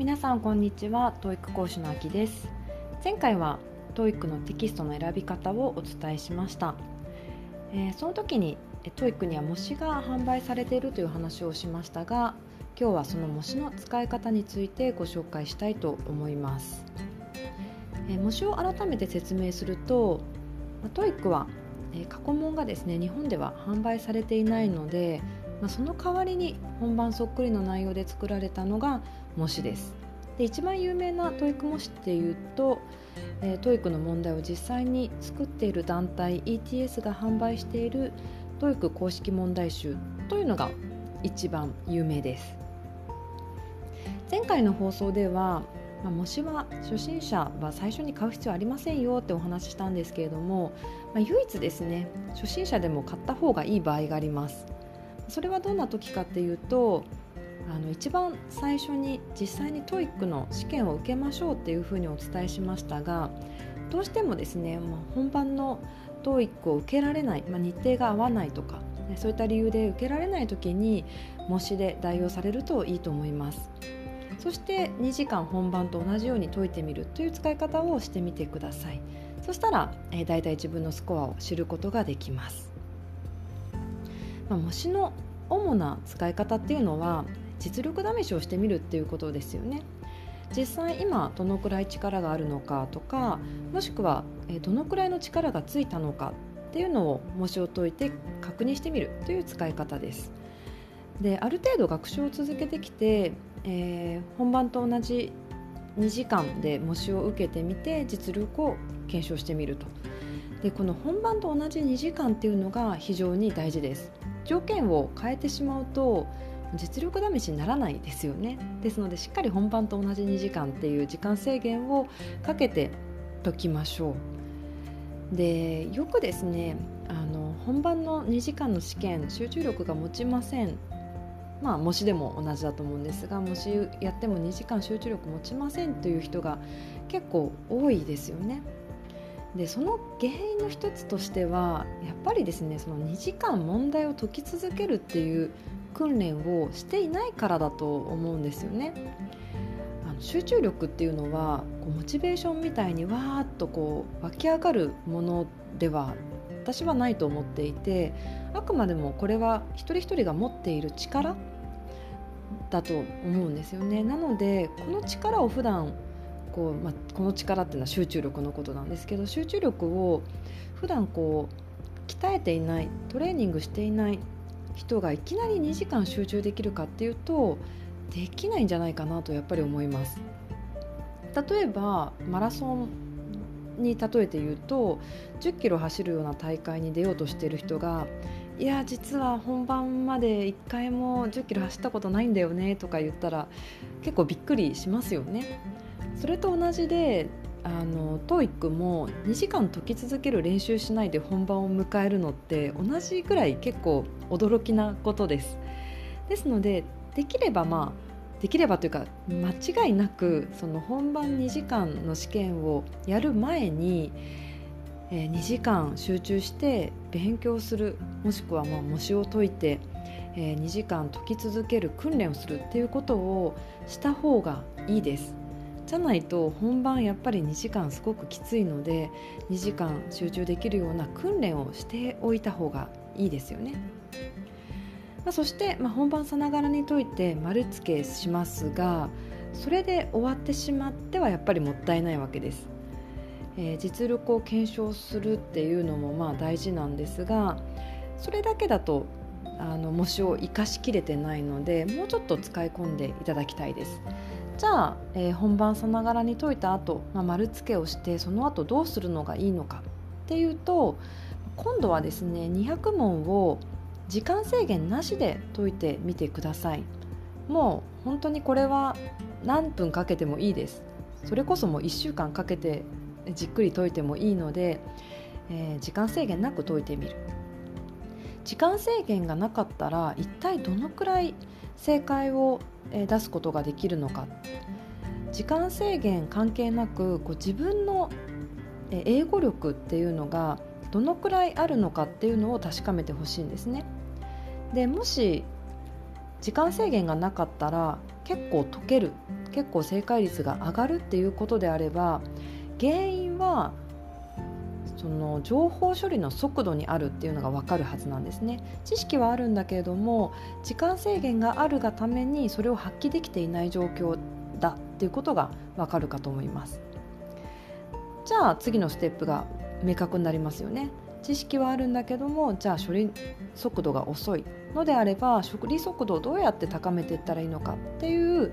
皆さんこんにちは TOEIC 講師のあきです。前回は TOEIC のテキストの選び方をお伝えしました、えー、その時に TOEIC には模試が販売されているという話をしましたが今日はその模試の使い方についてご紹介したいと思います、えー、模試を改めて説明すると TOEIC は過去問がですね日本では販売されていないのでまあ、その代わりに本番そっくりの内容で作られたのが模試です。で一番有名な TOEIC 模試っていうと、えー、TOEIC の問題を実際に作っている団体 ETS が販売している TOEIC 公式問題集というのが一番有名です。前回の放送ではまあ、模試は初心者は最初に買う必要ありませんよってお話ししたんですけれども、まあ、唯一ですね初心者でも買った方がいい場合があります。それはどんな時かっていうとあの一番最初に実際に TOEIC の試験を受けましょうっていうふうにお伝えしましたがどうしてもですね、まあ、本番の TOEIC を受けられない、まあ、日程が合わないとかそういった理由で受けられない時に模試で代用されるといいと思います。そして2時間本番と同じように解いてみるという使い方をしてみてください。そしたら、えー、大体自分のスコアを知ることができます。まあ、模試の主な使い方っていうのは実力試しをしてみるっていうことですよね。実際今どのくらい力があるのかとかもしくはどのくらいの力がついたのかっていうのを模試を解いて確認してみるという使い方です。である程度学習を続けてきて、えー、本番と同じ2時間で模試を受けてみて実力を検証してみるとでこの本番と同じ2時間っていうのが非常に大事です条件を変えてしまうと実力試しにならないですよね。ですのでしっかり本番と同じ2時間っていう時間制限をかけて解きましょう。でよくですねあの本番の2時間の試験集中力が持ちません。まあ模試でも同じだと思うんですが模試やっても2時間集中力持ちませんという人が結構多いですよね。でその原因の一つとしてはやっぱりですねその2時間問題を解き続けるっていう訓練をしていないからだと思うんですよね。あの集中力っていうのはこうモチベーションみたいにわーっとこう湧き上がるものでは私はないと思っていてあくまでもこれは一人一人が持っている力だと思うんですよね。なのでこの力を普段こう、まあ、この力っていうのは集中力のことなんですけど集中力を普段こう鍛えていないトレーニングしていない人がいきなり2時間集中できるかっていうとできないんじゃないかなとやっぱり思います。例えばマラソンに例えて言うと10キロ走るような大会に出ようとしている人がいや実は本番まで1回も10キロ走ったことないんだよねとか言ったら結構びっくりしますよね。それと同じであの TOEIC も2時間解き続ける練習しないで本番を迎えるのって同じぐらい結構驚きなことです。ですのでできればまあできればというか間違いなくその本番2時間の試験をやる前に、えー、2時間集中して勉強するもしくはまあ模試を解いて、えー、2時間解き続ける訓練をするっていうことをした方がいいです。じゃないと本番やっぱり2時間すごくきついので2時間集中できるような訓練をしておいた方がいいですよね。まあ、そして、まあ、本番さながらに解いて丸付けしますがそれで終わってしまってはやっぱりもったいないわけです。えー、実力を検証するっていうのもまあ大事なんですがそれだけだとあの模試を生かしきれてないのでもうちょっと使い込んでいただきたいです。じゃあ、えー、本番さながらに解いた後、まあ、丸付けをしてその後どうするのがいいのかっていうと今度はですね200問を時間制限なしで解いてみてください。もう本当にこれは何分かけてもいいです。それこそもう1週間かけてじっくり解いてもいいので、えー、時間制限なく解いてみる。時間制限がなかったら一体どのくらい正解を出すことができるのか時間制限関係なくこう自分の英語力っていうのがどのくらいあるのかっていうのを確かめてほしいんですね。でもし時間制限がなかったら結構解ける結構正解率が上がるっていうことであれば原因はその情報処理の速度にあるっていうのが分かるはずなんですね。知識はあるんだけれども時間制限があるがためにそれを発揮できていない状況だっていうことが分かるかと思います。じゃあ次のステップが明確になりますよね。知識はあるんだけどもじゃあ処理速度が遅いのであれば処理速度をどうやって高めていったらいいのかっていう、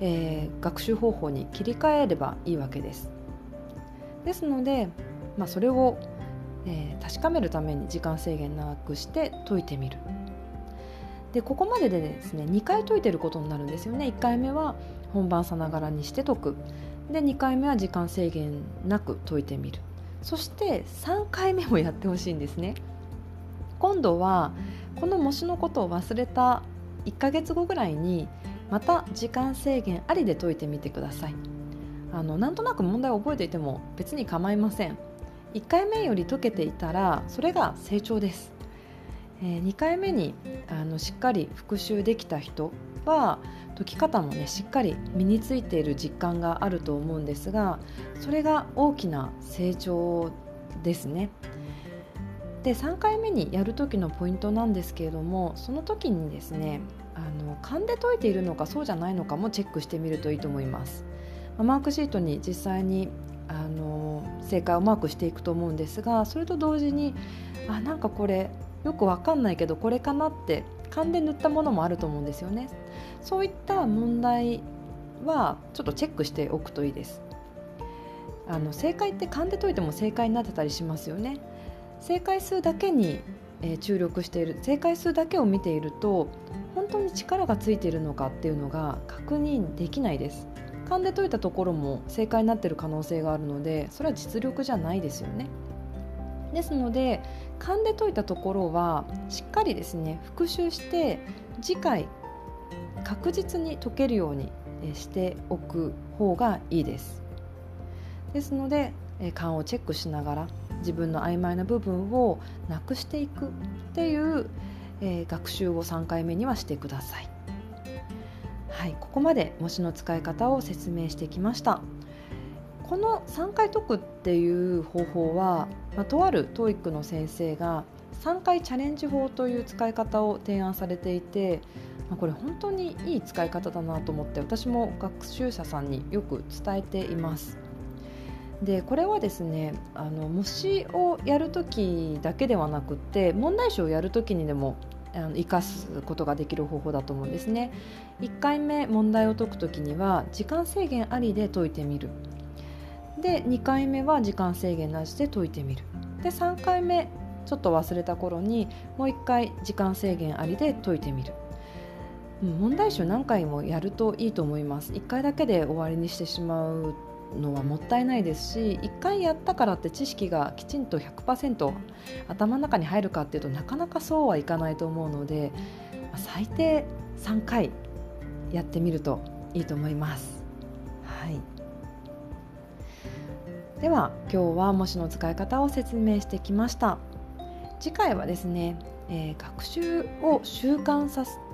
えー、学習方法に切り替えればいいわけです。ですので、まあ、それを、えー、確かめるために時間制限なくして解いてみる。でここまででですね2回解いてることになるんですよね。1回目は本番さながらにして解く。で2回目は時間制限なく解いてみる。そして3回目もやってほしいんですね。今度はこの模試のことを忘れた1ヶ月後ぐらいにまた時間制限ありで解いてみてください。あのなんとなく問題を覚えていても別に構いません。1回目より解けていたらそれが成長です、えー、2回目にあのしっかり復習できた人は解き方もねしっかり身についている実感があると思うんですがそれが大きな成長ですね。で3回目にやる時のポイントなんですけれどもその時にですねあの勘で解いているのかそうじゃないのかもチェックしてみるといいと思います。マークシートに実際にあの正解をマークしていくと思うんですがそれと同時にあなんかこれよくわかんないけどこれかなって勘で塗ったものもあると思うんですよね。そういった問題はちょっとチェックしておくといいです。あの正解って勘で解いても正解になってたりしますよね。正解数だけに、え注力している。正解数だけを見ていると本当に力がついているのかっていうのが確認できないです。勘で解いたところも正解になってる可能性があるのでそれは実力じゃないですよね。ですので勘で解いたところはしっかりですね復習して次回確実に解けるようにしておく方がいいです。ですので勘をチェックしながら自分の曖昧な部分をなくしていくっていう、え学習を3回目にはしてください。はいここまで模試の使い方を説明してきましたこの3回解くっていう方法は、まあ、とある TOEIC の先生が3回チャレンジ法という使い方を提案されていて、まあ、これ本当にいい使い方だなと思って私も学習者さんによく伝えています。でこれはですねあの模試をやるときだけではなくって問題集をやるときにでも生かすことができる方法だと思うんですね。1回目問題を解くときには時間制限ありで解いてみる。で2回目は時間制限なしで解いてみる。で3回目ちょっと忘れた頃にもう1回時間制限ありで解いてみる。問題集何回もやるといいと思います。1回だけで終わりにしてしまうのはもったいないですし1回やったからって知識がきちんと100%頭の中に入るかっていうとなかなかそうはいかないと思うので最低3回やってみるといいと思います。はい。では今日は模試の使い方を説明してきました。次回はですね、えー、学習を習慣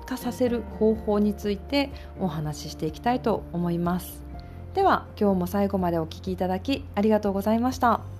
化させる方法についてお話ししていきたいと思います。では今日も最後までお聴きいただきありがとうございました。